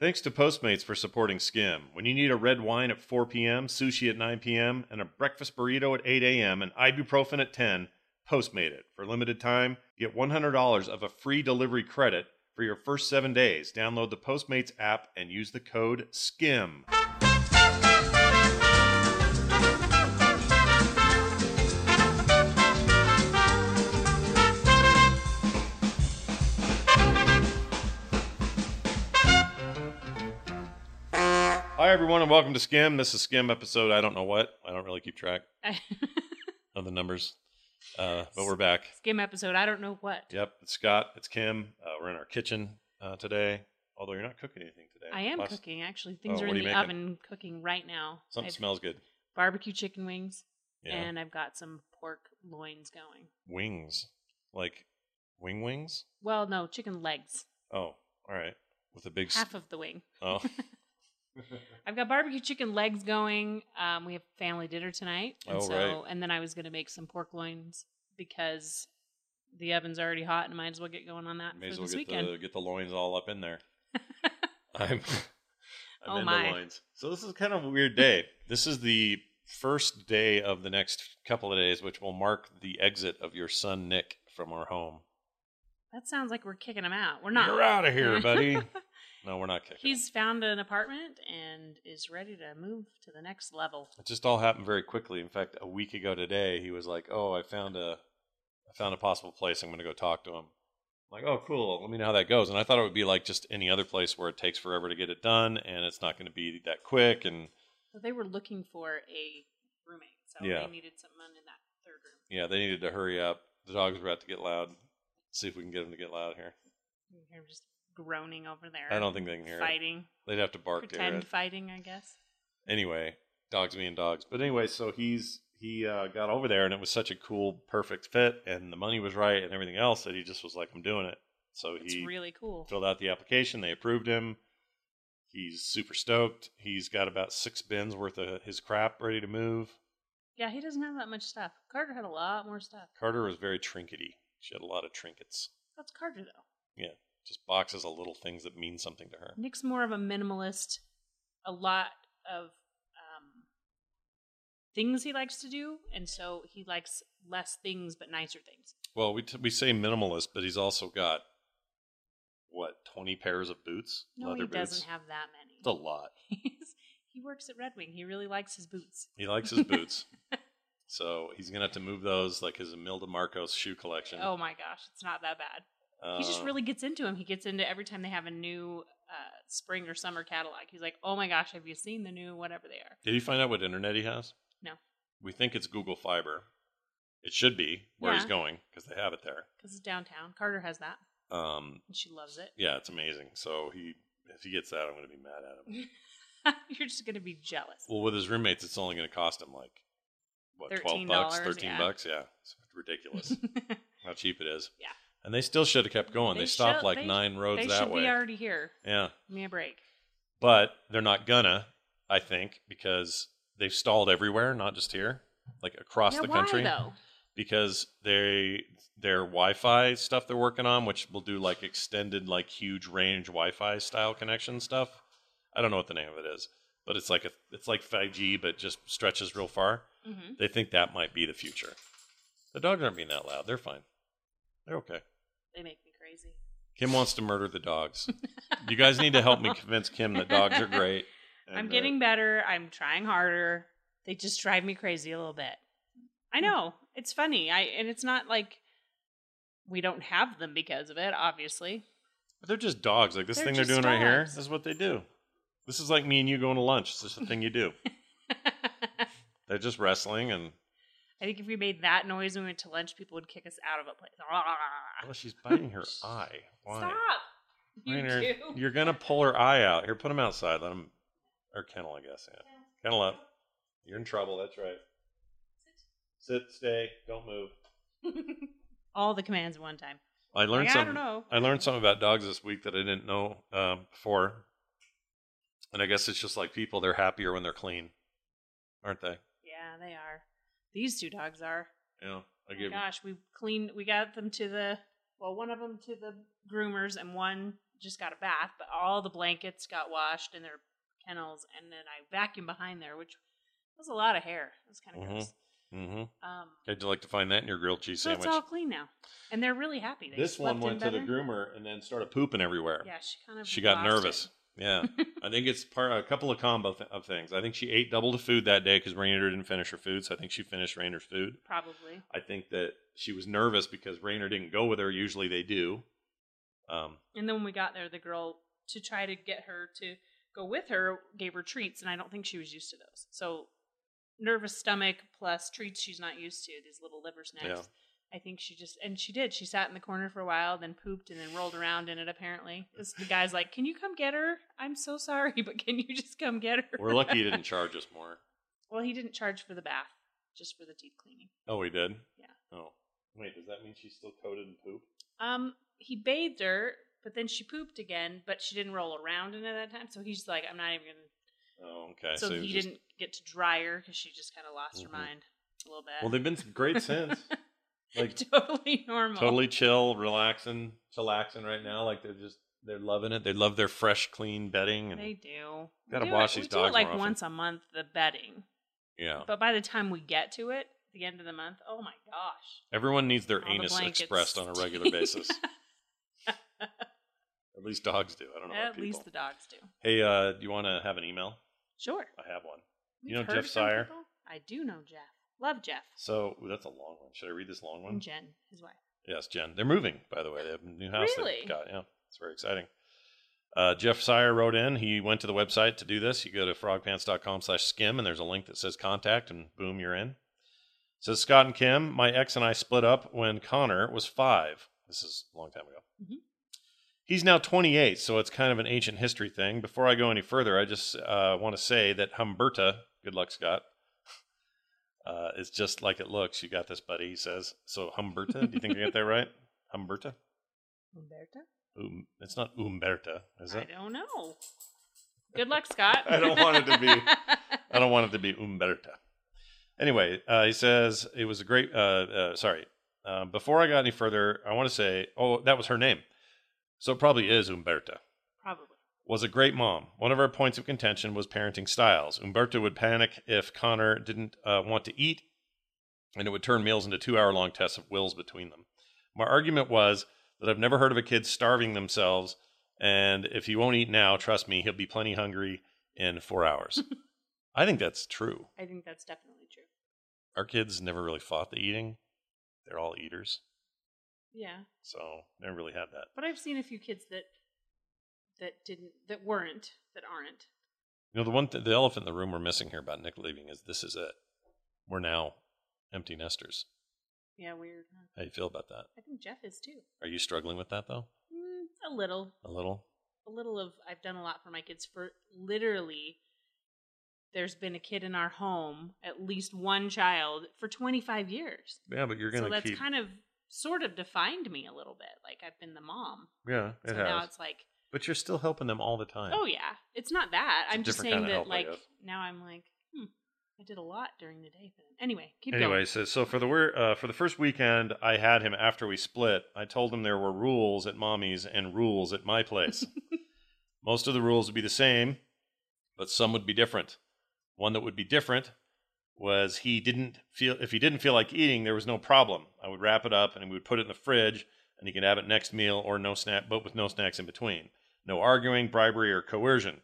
Thanks to Postmates for supporting Skim. When you need a red wine at 4 p.m., sushi at 9 p.m., and a breakfast burrito at 8 a.m., and ibuprofen at 10, Postmate it. For limited time, get $100 of a free delivery credit for your first seven days. Download the Postmates app and use the code SKIM. Hi, everyone, and welcome to Skim. This is Skim episode I don't know what. I don't really keep track of the numbers. Uh, but we're back. Skim episode. I don't know what. Yep, it's Scott. It's Kim. Uh, we're in our kitchen uh, today. Although you're not cooking anything today. I am Last- cooking actually. Things Oh, are what in are the you making? oven cooking right now. Something I've smells good. Barbecue chicken wings, Yeah. and I've got some pork loins going. wings, like wing wings. Well, no, chicken legs. Oh, all right. With a big. s- Half of the wing. Oh, I've got barbecue chicken legs going. Um, we have family dinner tonight, and Oh, so right. and then I was going to make some pork loins because the oven's already hot, and might as well get going on that may as well this get weekend. the get the loins all up in there. I'm. I'm Oh, in my. the loins. So this is kind of a weird day. This is the first day of the next couple of days, which will mark the exit of your son Nick from our home. that sounds like we're kicking him out. We're not. You're out of here, buddy. No, we're not kicking. him. He's found an apartment and is ready to move to the next level. It just all happened very quickly. In fact, a week ago today, he was like, "Oh, I found a, I found a possible place. I'm going to go talk to him." I'm like, "Oh, cool. Let me know how that goes." And I thought it would be like just any other place where it takes forever to get it done, and it's not going to be that quick. And So they were looking for a roommate, so Yeah. they needed someone in that third room. yeah, they needed to hurry up. The dogs were about to get loud. see if we can get them to get loud here. You hear 'em just groaning over there. I don't think they can hear it. fighting, They'd have to bark to pretend it. fighting, I guess. anyway, dogs being dogs. But anyway, so he's he uh, got over there, and it was such a cool, perfect fit, and the money was right, and everything else that he just was like, "I'm doing it." So It's he really cool. filled out the application. They approved him. He's super stoked. He's got about six bins worth of his crap ready to move. Yeah, he doesn't have that much stuff. Carter had a lot more stuff. Carter was very trinkety. She had a lot of trinkets. That's Carter though. Yeah, just boxes of little things that mean something to her. Nick's more of a minimalist. A lot of um, things he likes to do, and so he likes less things but nicer things. Well, we t- we say minimalist, but he's also got what twenty pairs of boots, No, leather he boots. doesn't have that many. It's a lot. He's, he works at Red Wing. He really likes his boots. He likes his boots. So he's gonna have to move those like his Imelda Marcos shoe collection. Oh my gosh, it's not that bad. He just Uh, really gets into him. He gets into every time they have a new uh, spring or summer catalog. He's like, "Oh my gosh, have you seen the new whatever they are?" Did he find out what internet he has? No, We think it's Google Fiber. It should be where he's going because they have it there. because it's downtown. Carter has that, Um, and she loves it. yeah, it's amazing. So he, if he gets that, I'm going to be mad at him. You're just gonna be jealous. well, with his roommates, it's only going to cost him like what twelve bucks, $13, thirteen yeah. bucks. Yeah, it's ridiculous how cheap it is. Yeah. And they still should have kept going. They, stopped should- like they- nine roads They that should way. be already here. yeah. Give me a break. But they're not gonna, I think, because they've stalled everywhere, not just here, like across yeah, the why country. though? Because they their Wi-Fi stuff they're working on, which will do like extended, like huge range Wi-Fi style connection stuff. I don't know what the name of it is, but it's like a it's like 5G, but just stretches real far. hmm They think that might be the future. The dogs aren't being that loud. They're fine. They're okay. They make me crazy. Kim wants to murder the dogs. you guys need to help me convince Kim that dogs are great. I'm and, uh, getting better. I'm trying harder. They just drive me crazy a little bit. I know. It's funny. I and it's not like we don't have them because of it, obviously. But they're just dogs. Like this They're thing they're just doing right here. dogs. This is what they do. This is like me and you going to lunch. It's just a thing you do. They're just wrestling and I think if we made that noise when we went to lunch, people would kick us out of a place. oh, she's biting her eye. Why? Stop! You Rainer, do. You're gonna pull her eye out. Here, put him outside. Let him or kennel, I guess. Yeah, kennel up. You're in trouble. That's right. Sit, stay, don't move. All the commands at one time. I learned Like, I something. don't know. I learned something about dogs this week that I didn't know um, before, and I guess it's just like people. They're happier when they're clean, aren't they? Yeah, they are. These two dogs are. Yeah. I Oh my give. gosh, we cleaned. We got them to the well, one of them to the groomers, and one just got a bath. But all the blankets got washed in their kennels, and then I vacuumed behind there, which was a lot of hair. It was kind of Mhm. gross. Mm-hmm. Um, I'd like to find that in your grilled cheese so sandwich? it's all clean now, and they're really happy. They this one went to the groomer and then started pooping everywhere. Yeah, she kind of she got nervous. Yeah, I think it's part a couple of combo th- of things. I think she ate double the food that day because Rainer didn't finish her food, so I think she finished Rainer's food. Probably. I think that she was nervous because Rainer didn't go with her. Usually they do. Um, And then when we got there, the girl to try to get her to go with her gave her treats, and I don't think she was used to those. So nervous stomach plus treats she's not used to these little liver snacks. Yeah. I think she just and she did. She sat in the corner for a while, then pooped, and then rolled around in it. Apparently, this, the guy's like, "Can you come get her? I'm so sorry, but can you just come get her?" we're lucky he didn't charge us more. well, he didn't charge for the bath, just for the teeth cleaning. Oh, he did. Yeah. Oh, wait. Does that mean she's still coated in poop? Um, he bathed her, but then she pooped again, but she didn't roll around in it that time. So he's like, "I'm not even gonna." Oh, okay. so, was he just- didn't get to dry her because she just kind of lost Mhm. her mind a little bit. Well, they've been great since. Like totally normal. totally chill, relaxing, chillaxing right now. Like they're just they're loving it. They love their fresh, clean bedding, and They do. We Gotta do wash it, these we do dogs it like more often. once a month, the bedding. yeah, But by the time we get to it, the end of the month, oh my gosh. everyone needs their All anus blankets. expressed on a regular basis. At least dogs do. I don't know. about At least the dogs do. Hey, uh, do you want to have an email? Sure. I have one. You've You know Jeff Sire? people? I do know Jeff. Love Jeff. So ooh, that's a long one. Should I read this long one? And Jen, his wife. Yes, Jen. They're moving, by the way. They have a new house Really? they've got. Yeah, it's very exciting. Uh, Jeff Sire wrote in. He went to the website to do this. You go to frogpants.com slash skim, and there's a link that says contact, and boom, you're in. It says Scott and Kim, my ex and I split up when Connor was five. This is a long time ago. Mhm. He's now 28, so it's kind of an ancient history thing. Before I go any further, I just uh, want to say that Humberta, good luck, Scott, uh, is just like it looks. You got this, buddy, he says. So Humberta, do you think I get that right? Humberta? Humberta? Um, it's not Umberta, is it? I don't know. Good luck, Scott. I don't want it to be- I don't want it to be Umberta. Anyway, uh, he says it was a great. Uh, uh, sorry. Uh, before I got any further, I want to say, oh, that was her name. So it probably is Umberta. Probably. Was a great mom. One of our points of contention was parenting styles. Umberto would panic if Connor didn't uh, want to eat, and it would turn meals into two hour long tests of wills between them. My argument was that I've never heard of a kid starving themselves, and if he won't eat now, trust me, he'll be plenty hungry in four hours. I think that's true. I think that's definitely true. Our kids never really fought the eating, they're all eaters. Yeah. So never really had that. But I've seen a few kids that that didn't that weren't that aren't. You know, the one th- the elephant in the room we're missing here about Nick leaving is this is it. We're now empty nesters. Yeah, weird. huh? How do you feel about that? I think Jeff is too. Are you struggling with that though? Mm, a little. A little? A little of I've done a lot for my kids for literally there's been a kid in our home, at least one child, for 25 years. Yeah, but you're gonna So that's keep. kind of sort of defined me a little bit. Like I've been the mom. Yeah, it so has. now it's like, but you're still helping them all the time. oh yeah, it's not that. It's I'm just saying kinda that help, like now I'm like, hmm, I did a lot during the day for them. Anyway, keep anyway, going. so so for the uh, for the first weekend I had him after we split, I told him there were rules at mommy's and rules at my place. Most of the rules would be the same, but some would be different. One that would be different was he didn't feel if he didn't feel like eating, there was no problem. I would wrap it up and we would put it in the fridge, and he could have it next meal or no snack, but with no snacks in between. No arguing, bribery, or coercion.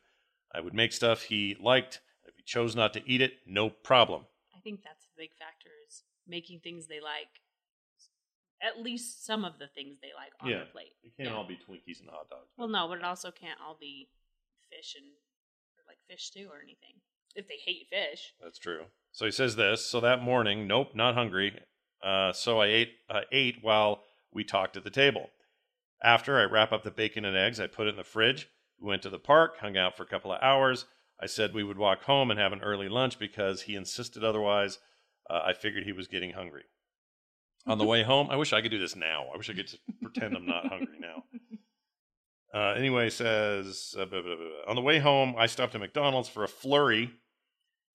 I would make stuff he liked. If he chose not to eat it, no problem. I think that's the big factor is making things they like. At least some of the things they like on Yeah. the plate. It can't Yeah. all be Twinkies and hot dogs. Well, no, but it also can't all be fish and like fish stew or anything. If they hate fish, That's true. So he says this. So that morning, nope, not hungry. Uh, so I ate uh, ate while we talked at the table. After I wrap up the bacon and eggs, I put it in the fridge. We went to the park, hung out for a couple of hours. I said we would walk home and have an early lunch because he insisted otherwise. Uh, I figured he was getting hungry. On the way home, I wish I could do this now. I wish I could just pretend I'm not hungry now. Uh, anyway, says uh, blah, blah, blah, on the way home, I stopped at McDonald's for a flurry,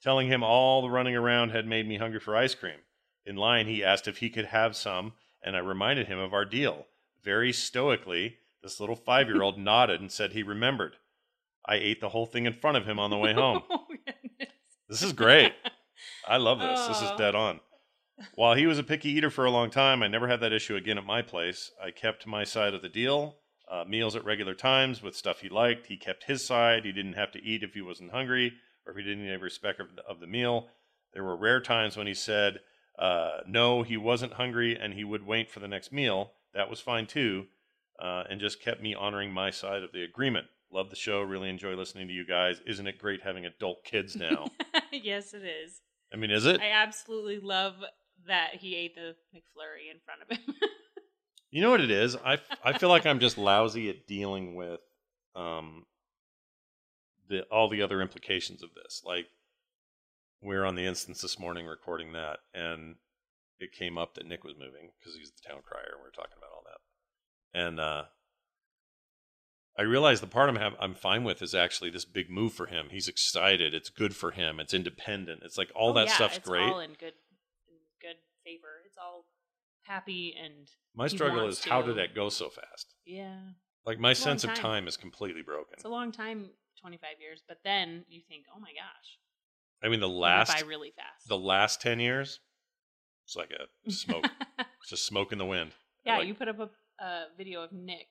telling him all the running around had made me hungry for ice cream. In line, he asked if he could have some, and I reminded him of our deal. Very stoically, this little five year old nodded and said he remembered. I ate the whole thing in front of him on the way home. oh. This is great. I love this. This is dead on. While he was a picky eater for a long time, I never had that issue again at my place. I kept my side of the deal. Uh, meals at regular times with stuff he liked. He kept his side. He didn't have to eat if he wasn't hungry or if he didn't have respect of the, of the meal. There were rare times when he said uh, no, he wasn't hungry and he would wait for the next meal. That was fine too, uh, and just kept me honoring my side of the agreement. Love the show. Really enjoy listening to you guys. Isn't it great having adult kids now? yes, it is. I mean, is it? I absolutely love that he ate the McFlurry in front of him. You know what it is? I, I feel like I'm just lousy at dealing with um the all the other implications of this. Like we are on the instance this morning recording that, and it came up that Nick was moving because he's the town crier, and we were talking about all that. And uh I realize the part I'm have, I'm fine with is actually this big move for him. He's excited. It's good for him. It's independent. It's like all Oh, that yeah, stuff's it's great. all in good, in good favor. It's all happy and My struggle is how did that go so fast? yeah. Like my sense of time. time is completely broken. It's a long time, twenty five years, but then you think, oh my gosh, I mean, the last by really fast. the last ten years, it's like a smoke. it's just smoke in the wind. yeah, Like- you put up a, a video of Nick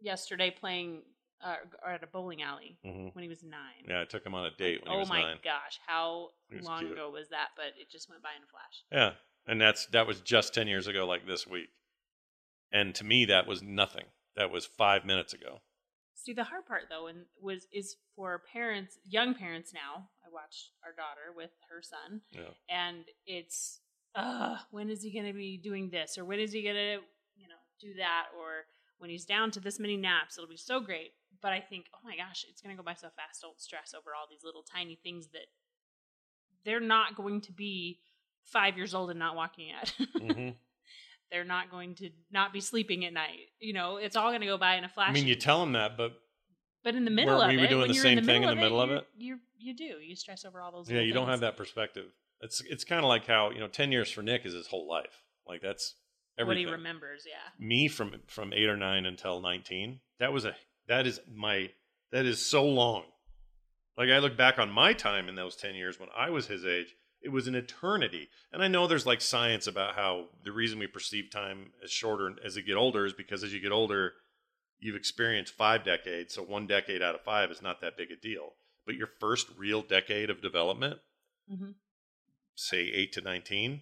yesterday playing uh, or at a bowling alley Mhm. when he was nine. Yeah, I took him on a date when oh he was my gosh, how long cute. ago was that? But it just went by in a flash. Yeah, and that's that was just ten years ago, like this week. And to me, that was nothing. That was five minutes ago. See, the hard part though, and was is for parents, young parents now. I watched our daughter with her son, Yeah. and it's, uh, when is he going to be doing this, or when is he going to, you know, do that, or when he's down to this many naps, it'll be so great. But I think, oh my gosh, it's going to go by so fast. Don't stress over all these little tiny things that they're not going to be five years old and not walking yet. hmm they're not going to not be sleeping at night. You know, it's all going to go by in a flash. I mean, you tell him that, but But in the middle of we it, doing the same the thing in the middle of it? You you do. You stress over all those. yeah, you don't have that perspective. It's it's kind of like how you know ten years for Nick is his whole life. Like that's everything. What he remembers, yeah. me from from eight or nine until nineteen. That was a that is my that is so long. Like I look back on my time in those ten years when I was his age, it was an eternity. And I know there's like science about how the reason we perceive time as shorter as you get older is because as you get older, you've experienced five decades, so one decade out of five is not that big a deal. But your first real decade of development, hmm say eight to 19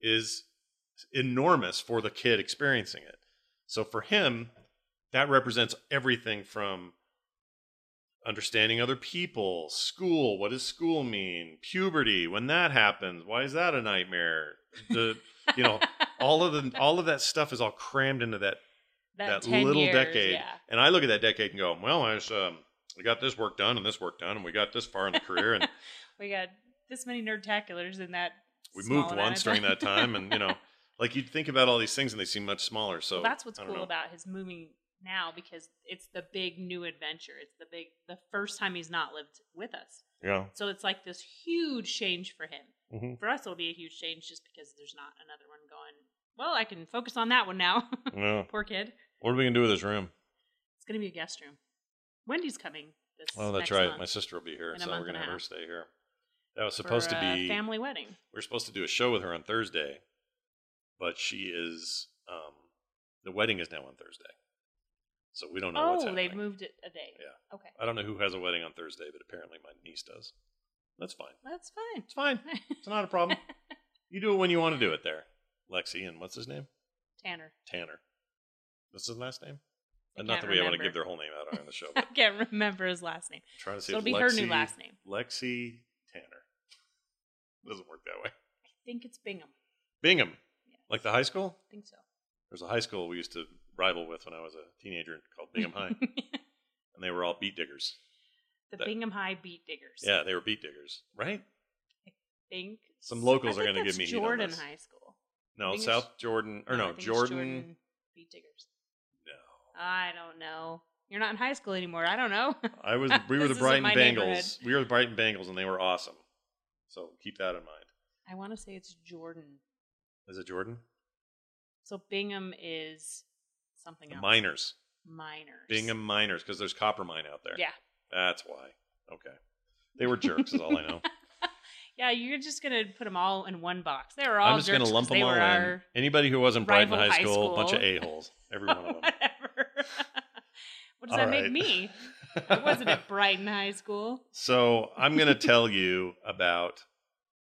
is enormous for the kid experiencing it. So for him, that represents everything from understanding other people, school, what does school mean, puberty, when that happens, why is that a nightmare? The you know, all of the all of that stuff is all crammed into that that, 10 little years, decade. Yeah. And I look at that decade and go, well, I just, um, we got this work done and this work done and we got this far in the career and we got this many nerd nerdtaculars in that. we moved once during that time and you know Like you'd think about all these things and they seem much smaller. So well, that's what's cool know. about his moving now because it's the big new adventure. It's the big the first time he's not lived with us. Yeah. So it's like this huge change for him. Mhm. For us, it'll be a huge change just because there's not another one going. Well, I can focus on that one now. Yeah. Poor kid. What are we gonna do with this room? It's gonna be a guest room. Wendy's coming. This Oh, that's right. month My sister will be here, In so we're gonna have her stay here. That was supposed to be a be family wedding. We are supposed to do a show with her on Thursday, but she is um the wedding is now on Thursday. So we don't know what's Oh, happening. they've moved it a day. Yeah. Okay, I don't know who has a wedding on Thursday, but apparently my niece does. That's fine. that's fine. It's fine. It's not a problem. you do it when you want to do it there. Lexi and what's his name? Tanner. Tanner. What's his last name? I And not can't that we want to remember. give their whole name out on the show. I But can't remember his last name. trying to see So if it'll be her Lexi- new last name. Lexi Tanner. Doesn't work that way. I think it's Bingham. Bingham. Yes. Like the high school? I think so. There's a high school we used to rival with when I was a teenager called Bingham High, and they were all beet diggers. the That- Bingham High Beet Diggers. Yeah, they were beet diggers, right? I think Some locals I are gonna give that's me heat on Jordan this. High School. No, South Jordan or no, think it's Jordan. Beet Diggers. No, I don't know. You're not in high school anymore. I don't know. I was. We were the Brighton. Bengals. We were the Brighton Bengals, and they were awesome. So keep that in mind. I want to say it's Jordan. Is it Jordan? So Bingham is something The else. Miners, Miners. Bingham Miners, because there's copper mine out there. Yeah. that's why. Okay, they were jerks. is all I know. Yeah, you're just gonna put them all in one box. They were all I'm just jerks gonna lump them all in. Anybody who wasn't Brighton rival High high School, bunch of a holes. Every one of them. whatever. what does All that right. make me? I wasn't at Brighton High School. So I'm going to tell you about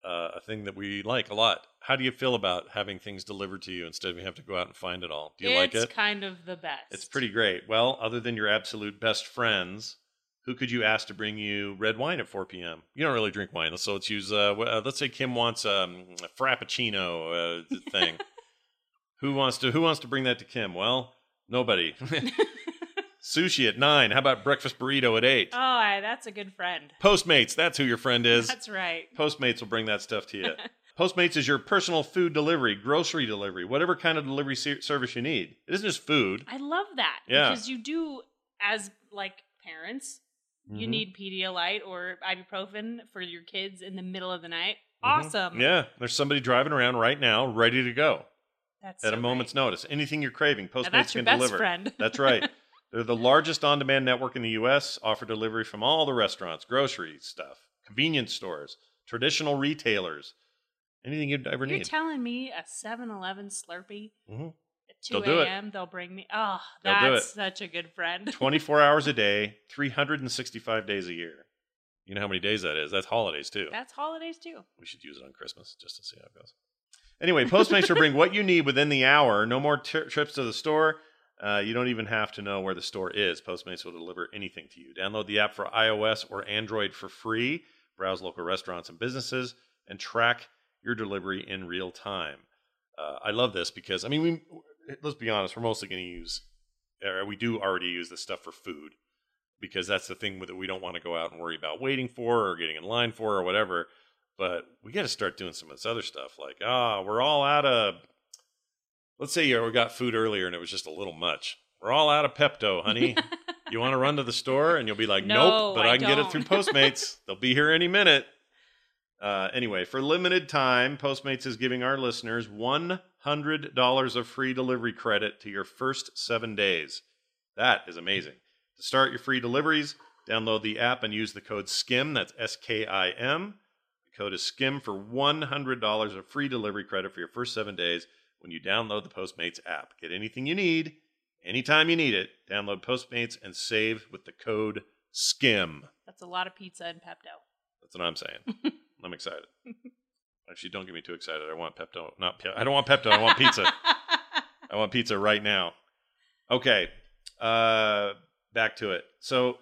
uh, a thing that we like a lot. How do you feel about having things delivered to you instead of you have to go out and find it all? Do you like it? it's kind of the best. It's pretty great. Well, other than your absolute best friends, who could you ask to bring you red wine at 4 p.m.? You don't really drink wine, so let's use. Uh, uh, let's say Kim wants um, a frappuccino uh, thing. who wants to? Who wants to bring that to Kim? Well, nobody. Sushi at nine. How about breakfast burrito at eight? Oh, I, that's a good friend. Postmates. That's who your friend is. That's right. Postmates will bring that stuff to you. Postmates is your personal food delivery, grocery delivery, whatever kind of delivery ser- service you need. It isn't just food. I love that Yeah. because you do, as like parents, you Mhm. need Pedialyte or ibuprofen for your kids in the middle of the night. Mhm. Awesome. Yeah, there's somebody driving around right now, ready to go That's at so a moment's notice. Anything you're craving, Now, Postmates that's your can best deliver. friend. That's right. They're the largest on-demand network in the U.S. Offer delivery from all the restaurants, grocery stuff, convenience stores, traditional retailers, anything you'd ever need. You're need. telling me a 7-Eleven Slurpee Mhm. at 2 They'll do it. a.m. They'll bring me. Oh, They'll do that's such a good friend. 24 hours a day, 365 days a year. You know how many days that is? That's holidays too. that's holidays too. We should use it on Christmas just to see how it goes. Anyway, Postmates will bring what you need within the hour. No more tri trips to the store. Uh, you don't even have to know where the store is. Postmates will deliver anything to you. Download the app for iOS or Android for free. Browse local restaurants and businesses and track your delivery in real time. Uh, I love this because I mean, we let's be honest, we're mostly going to use, or we do already use this stuff for food because that's the thing that we don't want to go out and worry about waiting for or getting in line for or whatever. But we got to start doing some of this other stuff. Like, ah, we're all out of. Let's say you got food earlier and it was just a little much. We're all out of Pepto, honey. you want to run to the store? And you'll be like, No, nope, but I I, can get it through Postmates. They'll be here any minute. Uh, anyway, for limited time, Postmates is giving our listeners $100 of free delivery credit to your first seven days. That is amazing. To start your free deliveries, download the app and use the code SKIM. That's S K I M. The code is SKIM for $100 of free delivery credit for your first seven days when you download the Postmates app. Get anything you need, anytime you need it. Download Postmates and save with the code SKIM. That's a lot of pizza and Pepto. That's what I'm saying. I'm excited. Actually, don't get me too excited. I want Pepto. Not I don't want Pepto. I want pizza. I want pizza right now. Okay. Uh, back to it. So,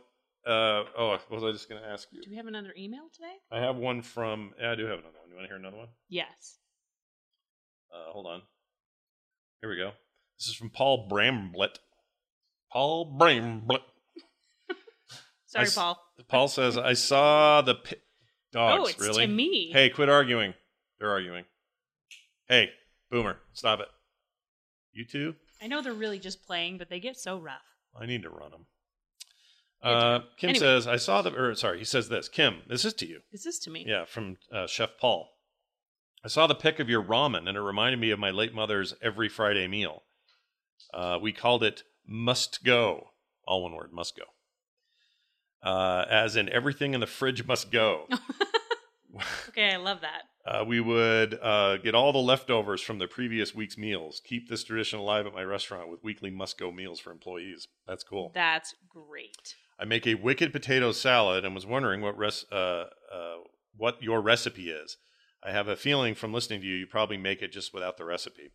uh, oh, what was I just going to ask you? Do we have another email today? I have one from. Yeah, I do have another one. You want to hear another one? Yes. Uh, hold on. Here we go. This is from Paul Bramblett. Paul Bramblett. Sorry, s- Paul. Paul says, "I saw the pi- dogs. oh, it's really? to me. Hey, quit arguing. They're arguing. Hey, Boomer, stop it. You too? I know they're really just playing, but they get so rough. I need to run them. Uh. Kim Anyway. says, I saw the, or sorry, he says this. Kim, this is to you. This is to me. Yeah, from uh, Chef Paul. I saw the pic of your ramen, and it reminded me of my late mother's every Friday meal. Uh, we called it must go, all one word, must go. Uh, as in everything in the fridge must go. Okay, I love that. Uh, we would uh, get all the leftovers from the previous week's meals. Keep this tradition alive at my restaurant with weekly must go meals for employees. That's cool. That's great. I make a wicked potato salad and was wondering what res- uh, uh, what your recipe is. I have a feeling from listening to you, you probably make it just without the recipe.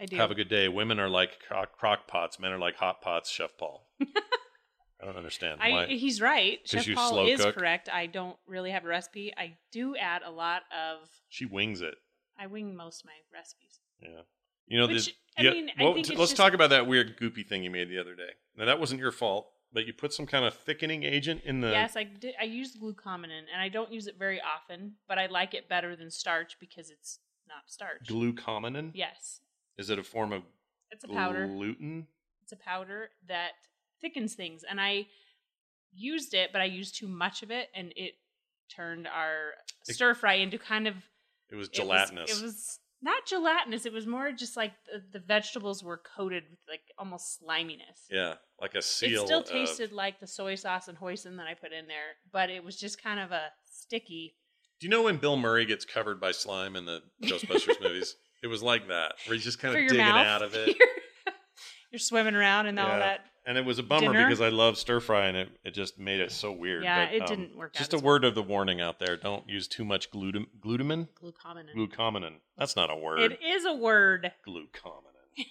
I do. Have a good day. Women are like crock, crock pots. Men are like hot pots. Chef Paul. I don't understand I, why. he's right. Chef Paul is cook? correct. I don't really have a recipe. I do add a lot of. She wings it. I wing most of my recipes. Yeah. You know, Which, the, I yeah, mean, I think t- let's just- talk about that weird goopy thing you made the other day. Now that wasn't your fault, but you put some kind of thickening agent in the. yes, I did. I use glucosamine, and I don't use it very often, but I like it better than starch because it's not starch. glucosamine. yes, Is it a form of it's a powder. gluten? It's a powder that thickens things, and I used it, but I used too much of it, and it turned our It- stir fry into kind of It was it was- gelatinous. It was, not gelatinous. It was more just like the, the vegetables were coated with like almost sliminess. yeah, like a seal. it still of- tasted like the soy sauce and hoisin that I put in there, but it was just kind of a sticky. Do you know when Bill Murray gets covered by slime in the Ghostbusters movies? It was like that, where he's just kind for of digging mouth. out of it. You're, you're swimming around and all that. And it was a bummer Dinner? because I love stir fry and it, it just made it so weird. Yeah, but, it um, didn't work out Just a word of the warning out there: don't use too much glutam- glutamine. Glucosamine. That's not a word. It is a word. Glucosamine.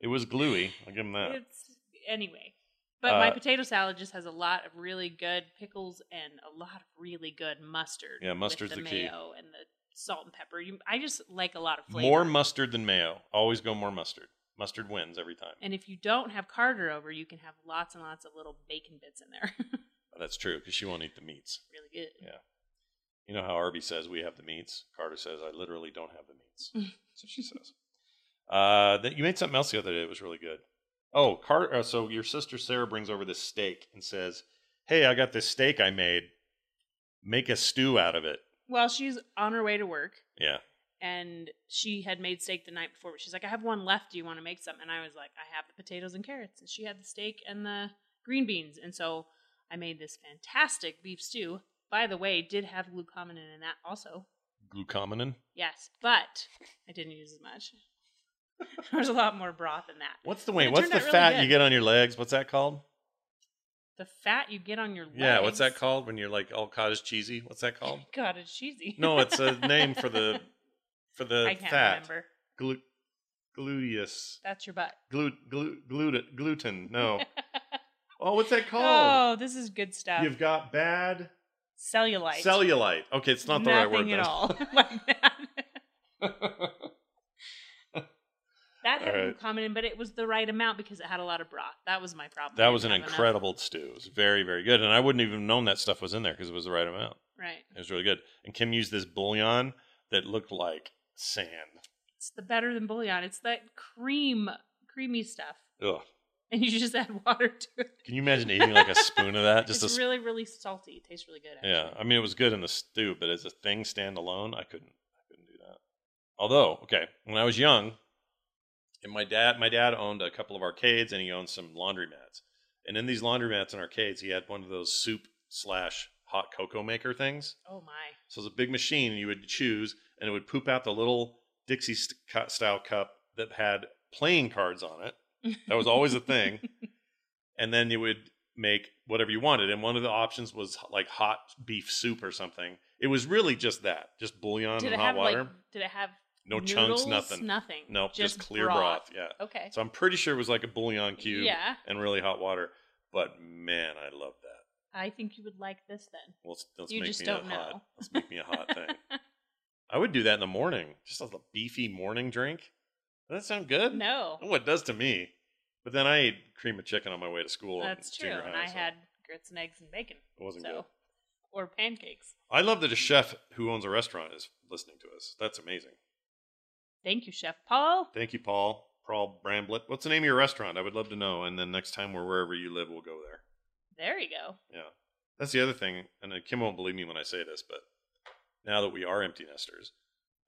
it was gluey. I'll give him that. It's anyway. But my Uh, potato salad just has a lot of really good pickles and a lot of really good mustard. Yeah, mustard's with the, the key. mayo and the salt and pepper. You, I just like a lot of flavor. More mustard than mayo. Always go more mustard. Mustard wins every time. and if you don't have Carter over, you can have lots and lots of little bacon bits in there. That's true because she won't eat the meats. really good. Yeah. You know how Arby says we have the meats? Carter says I literally don't have the meats. What she says. Uh, that you made something else the other day It was really good. Oh, Carter. Uh, so your sister Sarah brings over this steak and says, "Hey, I got this steak I made. Make a stew out of it." Well, she's on her way to work, Yeah. And she had made steak the night before. But she's like, "I have one left. Do you want to make some?" And I was like, "I have the potatoes and carrots." And she had the steak and the green beans, and so I made this fantastic beef stew. By the way, did have glucosamine in that also. Glucosamine. Yes, but I didn't use as much. There's a lot more broth in that. What's the wait? What's the really fat good. you get on your legs? What's that called? The fat you get on your legs. Yeah, what's that called when you're like all cottage cheesy? What's that called? cottage cheesy. no, it's a name for the for the I can't fat. remember. Glu- gluteus. That's your butt. Glu- glu- gluten. Gluten. No. oh, what's that called? Oh, this is good stuff. You've got bad Cellulite. cellulite. Okay, it's not the Nothing right word. at then. all like that. That had All right. glucosamine in, but it was the right amount because it had a lot of broth. That was my problem. that I was an didn't have enough. incredible stew. It was very, very good, and I wouldn't even known that stuff was in there because it was the right amount. Right. It was really good. And Kim used this bouillon that looked like sand. It's the better than bouillon. It's that cream, creamy stuff, Ugh. and you just add water to it. Can you imagine eating like a spoon of that? Just it's sp- really, really salty. It tastes really good. Actually. Yeah, I mean it was good in the stew, but as a thing standalone, I couldn't. I couldn't do that. Although, okay, when I was young, and my dad, my dad owned a couple of arcades, and he owned some laundromats. And in these laundromats and arcades, he had one of those soup slash hot cocoa maker things. Oh my. So it was a big machine, and you would choose, and it would poop out the little Dixie st- style cup that had playing cards on it. That was always a thing. and then you would make whatever you wanted. And one of the options was like hot beef soup or something. It was really just that, just bouillon Did and hot have water. like? Did it have no chunks, noodles? nothing. Nothing. Nope, just, clear broth. Yeah. Okay. So I'm pretty sure it was like a bouillon cube Yeah. and really hot water. But man, I love that. I think you would like this then. Well, let's, let's You make just me don't a know. hot. Let's make me a hot thing. I would do that in the morning, just as a beefy morning drink. Does that sound good? no. Oh, it does to me. But then I ate cream of chicken on my way to school. That's true. junior And I so had grits and eggs and bacon. It wasn't so, good. Or pancakes. I love that a chef who owns a restaurant is listening to us. That's amazing. Thank you, Chef Paul. Thank you, Paul. Paul Bramblett. What's the name of your restaurant? I would love to know. And then next time we're wherever you live, we'll go there. There you go. Yeah. That's the other thing. And Kim won't believe me when I say this, but now that we are empty nesters,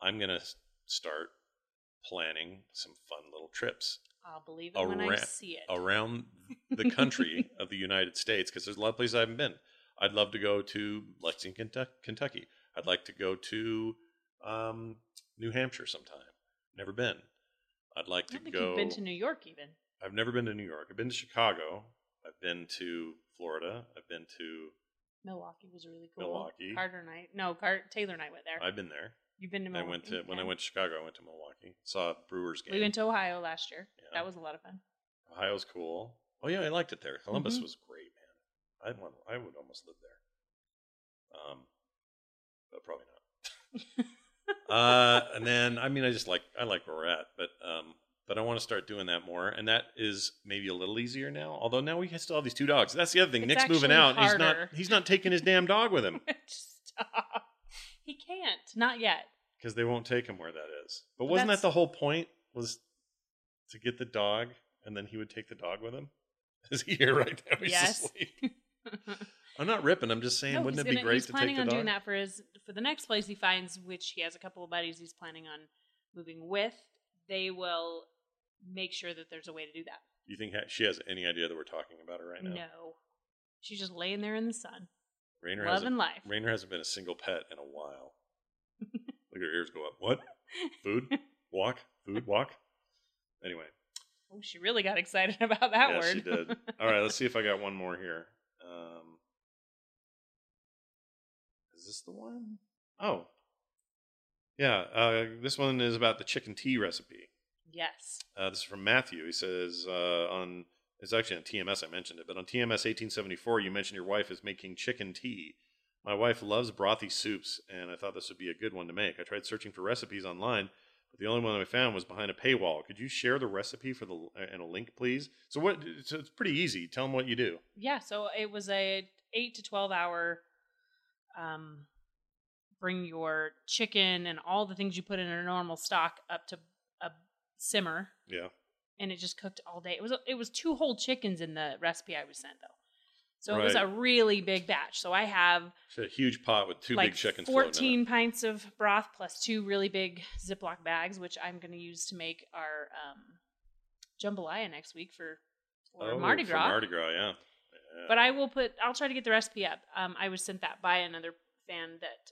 I'm going to start planning some fun little trips I'll believe it when I see it. around the country of the United States because there's a lot of places I haven't been. I'd love to go to Lexington, Kentucky. I'd like to go to um, New Hampshire sometime. Never been. I'd like to go. you've been to New York even. I've never been to New York. I've been to Chicago. I've been to Florida. I've been to. Milwaukee was really cool. Milwaukee. Carter Night. No, Car- Taylor I went there. I've been there. You've been to Milwaukee. I went to when I went to Chicago. I went to Milwaukee. Saw a Brewers game. We went to Ohio last year. Yeah. That was a lot of fun. Ohio's cool. Oh yeah, I liked it there. Columbus Mhm. was great, man. I want. I would almost live there. Um, but probably not. uh, and then I mean, I just like I like where we're at, but um, but I want to start doing that more, and that is maybe a little easier now. Although now we still have these two dogs. That's the other thing. It's Nick's moving out. and He's not. He's not taking his damn dog with him Stop. He can't. Not yet. because they won't take him where that is. But Well, wasn't that the whole point? Was to get the dog, and then he would take the dog with him. Is he here right now? He's Yes. asleep. I'm not ripping. I'm just saying, No, wouldn't it be gonna- great he's to planning take the dog on dog? doing that for his for the next place he finds, which he has a couple of buddies he's planning on moving with. They will make sure that there's a way to do that. Do you think ha- she has any idea that we're talking about her right now? No, she's just laying there in the sun, Rainer loving hasn't. life. Rainer hasn't been a single pet in a while. Look at her ears go up. What? Food? Walk? Food? Walk? Anyway, Oh, she really got excited about that yeah, word. she did. All right, let's see if I got one more here. Um, is this the one? Oh, yeah. Uh, this one is about the chicken tea recipe. Yes. Uh, this is from Matthew. He says uh, on it's actually on TMS. I mentioned it, but on TMS 1874, you mentioned your wife is making chicken tea. My wife loves brothy soups, and I thought this would be a good one to make. I tried searching for recipes online, but the only one I found was behind a paywall. Could you share the recipe for the and a link, please? So what? So it's pretty easy. Tell them what you do. Yeah, so it was a eight to twelve hour. Um, bring your chicken and all the things you put in a normal stock up to simmer, Yeah. and it just cooked all day. It was it was two whole chickens in the recipe I was sent though, so it was a really big batch. So I have had a huge pot with two like big chickens. floating in it. fourteen pints of broth plus two really big Ziploc bags, which I'm going to use to make our um, jambalaya next week for for Oh, Mardi for Gras. Mardi Gras, yeah. Yeah. But I will put. I'll try to get the recipe up. Um, I was sent that by another fan that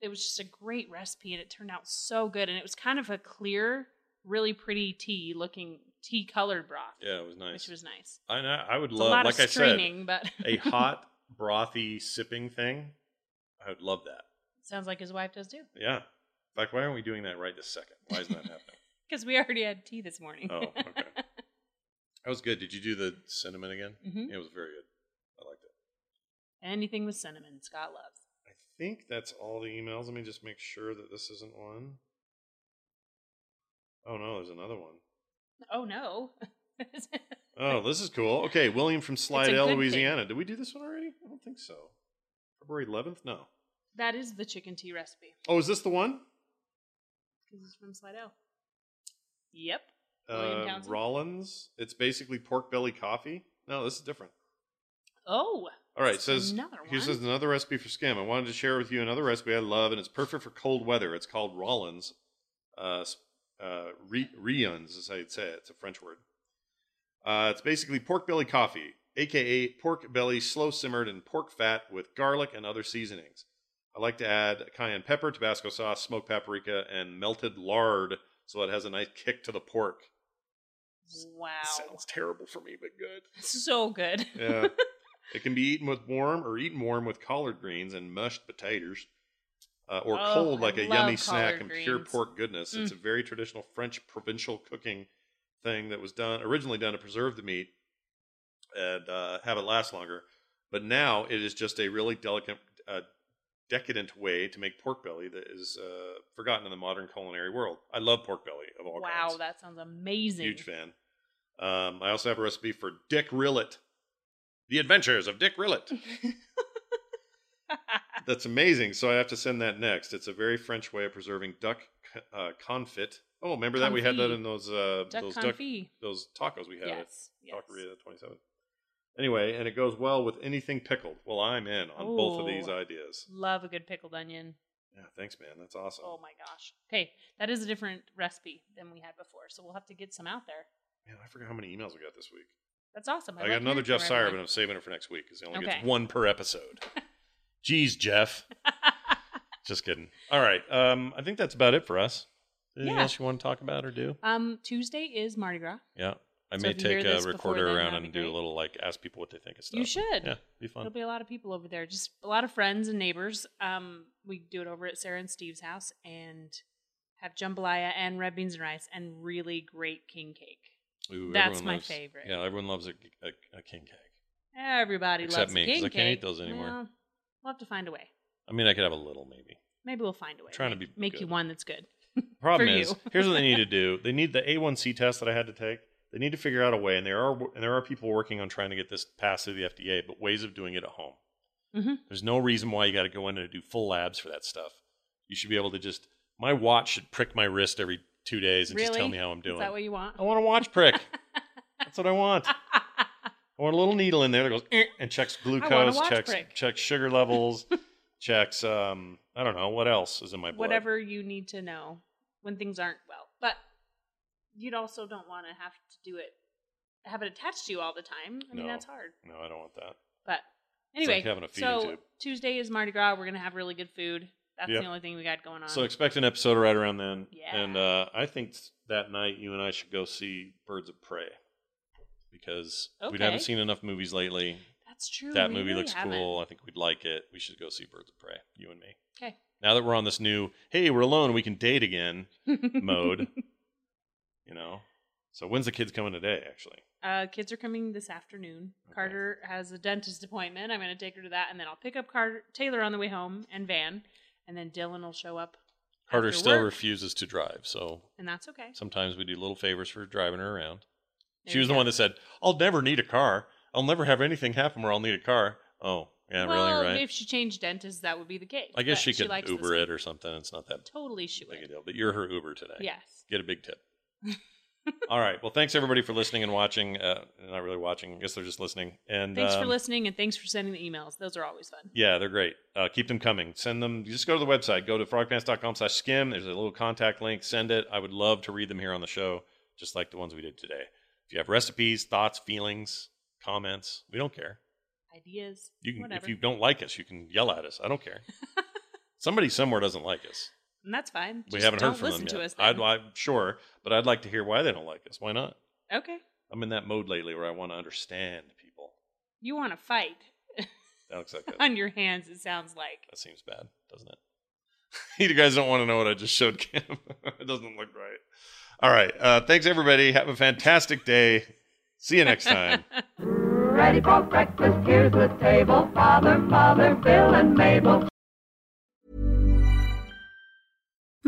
it was just a great recipe and it turned out so good. And it was kind of a clear, really pretty tea looking tea colored broth, yeah, it was nice. which was nice. I, I would It's love, like I said, but a hot brothy sipping thing. I would love that. sounds like his wife does too. Yeah. In fact, why aren't we doing that right this second? Why isn't that happening? Because we already had tea this morning. Oh, okay. That was good. Did you do the cinnamon again? Mhm. It was very good. I liked it. Anything with cinnamon, Scott loves. I think that's all the emails. Let me just make sure that this isn't one. Oh no, there's another one. Oh no. Oh, this is cool. Okay, William from Slidell, good thing. Louisiana. Did we do this one already? I don't think so. February 11th? No. that is the chicken tea recipe. Oh, is this the one? Because it's from Slidell. Yep. William Uh, Rollins. It's basically pork belly confit. No, this is different. Oh. All right, says another here one. says another recipe for skim. I wanted to share with you another recipe I love, and it's perfect for cold weather. It's called Rollins. Uh, uh, Rions is how you'd say it. It's a French word. Uh, it's basically pork belly confit, aka pork belly slow simmered in pork fat with garlic and other seasonings. I like to add cayenne pepper, Tabasco sauce, smoked paprika, and melted lard so it has a nice kick to the pork. Wow. Sounds terrible for me, but good. So good. Yeah. it can be eaten with warm or eaten warm with collard greens and mushed potatoes. Uh, or Oh, cold like a yummy snack and pure pork goodness. It's a very traditional French provincial cooking thing that was done originally done to preserve the meat and uh, have it last longer. But now it is just a really delicate, uh, decadent way to make pork belly that is uh, forgotten in the modern culinary world. I love pork belly of all wow, kinds. Wow, that sounds amazing. Huge fan. Um, I also have a recipe for Dick Rillet. The Adventures of Dick Rillet. That's amazing. So I have to send that next. It's a very French way of preserving duck uh, confit. Oh, remember that we had that in those uh, Duck those duck those tacos we had Yes. at yes. Taqueria Twenty Seven. Anyway, and it goes well with anything pickled. Well, I'm in on both of these ideas. Love a good pickled onion. Yeah, thanks, man. That's awesome. Oh my gosh. Okay, that is a different recipe than we had before, so we'll have to get some out there. Man, I forgot how many emails we got this week. That's awesome. I, I, got another Jeff Sire, but. I'm saving it for next week because he only Okay. gets one per episode. Jeez, Jeff. Just kidding. All right. Um, I think that's about it for us. Anything Yeah. else you want to talk about or do? um, Tuesday is Mardi Gras. Yeah. I So may if you hear take a this before recorder then, around that'd and be do a great. little like ask people what they think of stuff. You should. Yeah, be fun. There'll be a lot of people over there. Just a lot of friends and neighbors. Um, we do it over at Sarah and Steve's house and have jambalaya and red beans and rice and really great king cake. Ooh, That's my loves- favorite. Yeah, everyone loves a, a, a king cake. Everybody Except loves me, king I can't eat those anymore. Well, we'll have to find a way. I mean, I could have a little maybe. Maybe we'll find a way. Trying to make, be make you one that's good. Problem is, here's what they need to do. They need the A1C test that I had to take. They need to figure out a way, and there are and there are people working on trying to get this passed through the FDA, but ways of doing it at home. Mhm. There's no reason why you got to go in and do full labs for that stuff. You should be able to just. My watch should prick my wrist every two days and really? just tell me how I'm doing. Is that what you want? I want a watch prick. That's what I want. I want a little needle in there that goes "Eh," and checks glucose, checks prick. checks sugar levels, checks um I don't know what else is in my blood. Whatever you need to know when things aren't well. But you'd also don't want to have to do it, have it attached to you all the time. I mean, that's hard. No, I don't want that. But anyway, like having a feeding so tube. Tuesday is Mardi Gras. We're gonna have really good food. That's Yep. the only thing we got going on. So expect an episode right around then. Yeah. And uh, I think that night you and I should go see Birds of Prey because we haven't seen enough movies lately. that's true. that movie really looks haven't. cool. I think we'd like it. We should go see Birds of Prey, you and me. Okay. Now that we're on this new, hey, we're alone, we can date again mode. you know. So when's the kids coming today? Actually, Uh, kids are coming this afternoon. Okay. Carter has a dentist appointment. I'm going to take her to that, and then I'll pick up Carter Taylor on the way home and Van, and then Dylan will show up. Carter still work, refuses to drive. So and that's okay. sometimes we do little favors for driving her around. There she was the one that said, "I'll never need a car. I'll never have anything happen where I'll need a car." Oh, yeah, well, really, right? if she changed dentists, that would be the case. I guess she could Uber it or something. It's not that Totally, she big a deal. But you're her Uber today. Yes. Get a big tip. All right. Well, thanks everybody for listening and watching. Uh, not really watching. I guess they're just listening. And Thanks for um, listening, and thanks for sending the emails. Those are always fun. Yeah, they're great. Uh, keep them coming. Send them. Just go to the website. Go to frogpants.com slash skim. There's a little contact link. Send it. I would love to read them here on the show, just like the ones we did today. If you have recipes, thoughts, feelings, comments, we don't care. Ideas. You can, whatever. if you don't like us, you can yell at us. I don't care. Somebody somewhere doesn't like us. And that's fine. We Just haven't don't heard from listen them to yet. us. I'd, I'm sure, but I'd like to hear why they don't like us. Why not? okay. I'm in that mode lately where I want to understand people. You want to fight That looks like a, on your hands? It sounds like. that seems bad, doesn't it? you guys don't want to know what I just showed Kim. it doesn't look right. All right. Uh, thanks, everybody. Have a fantastic day. See you next time. Ready for breakfast, here's the table. Father, Mother, Bill, and Mabel.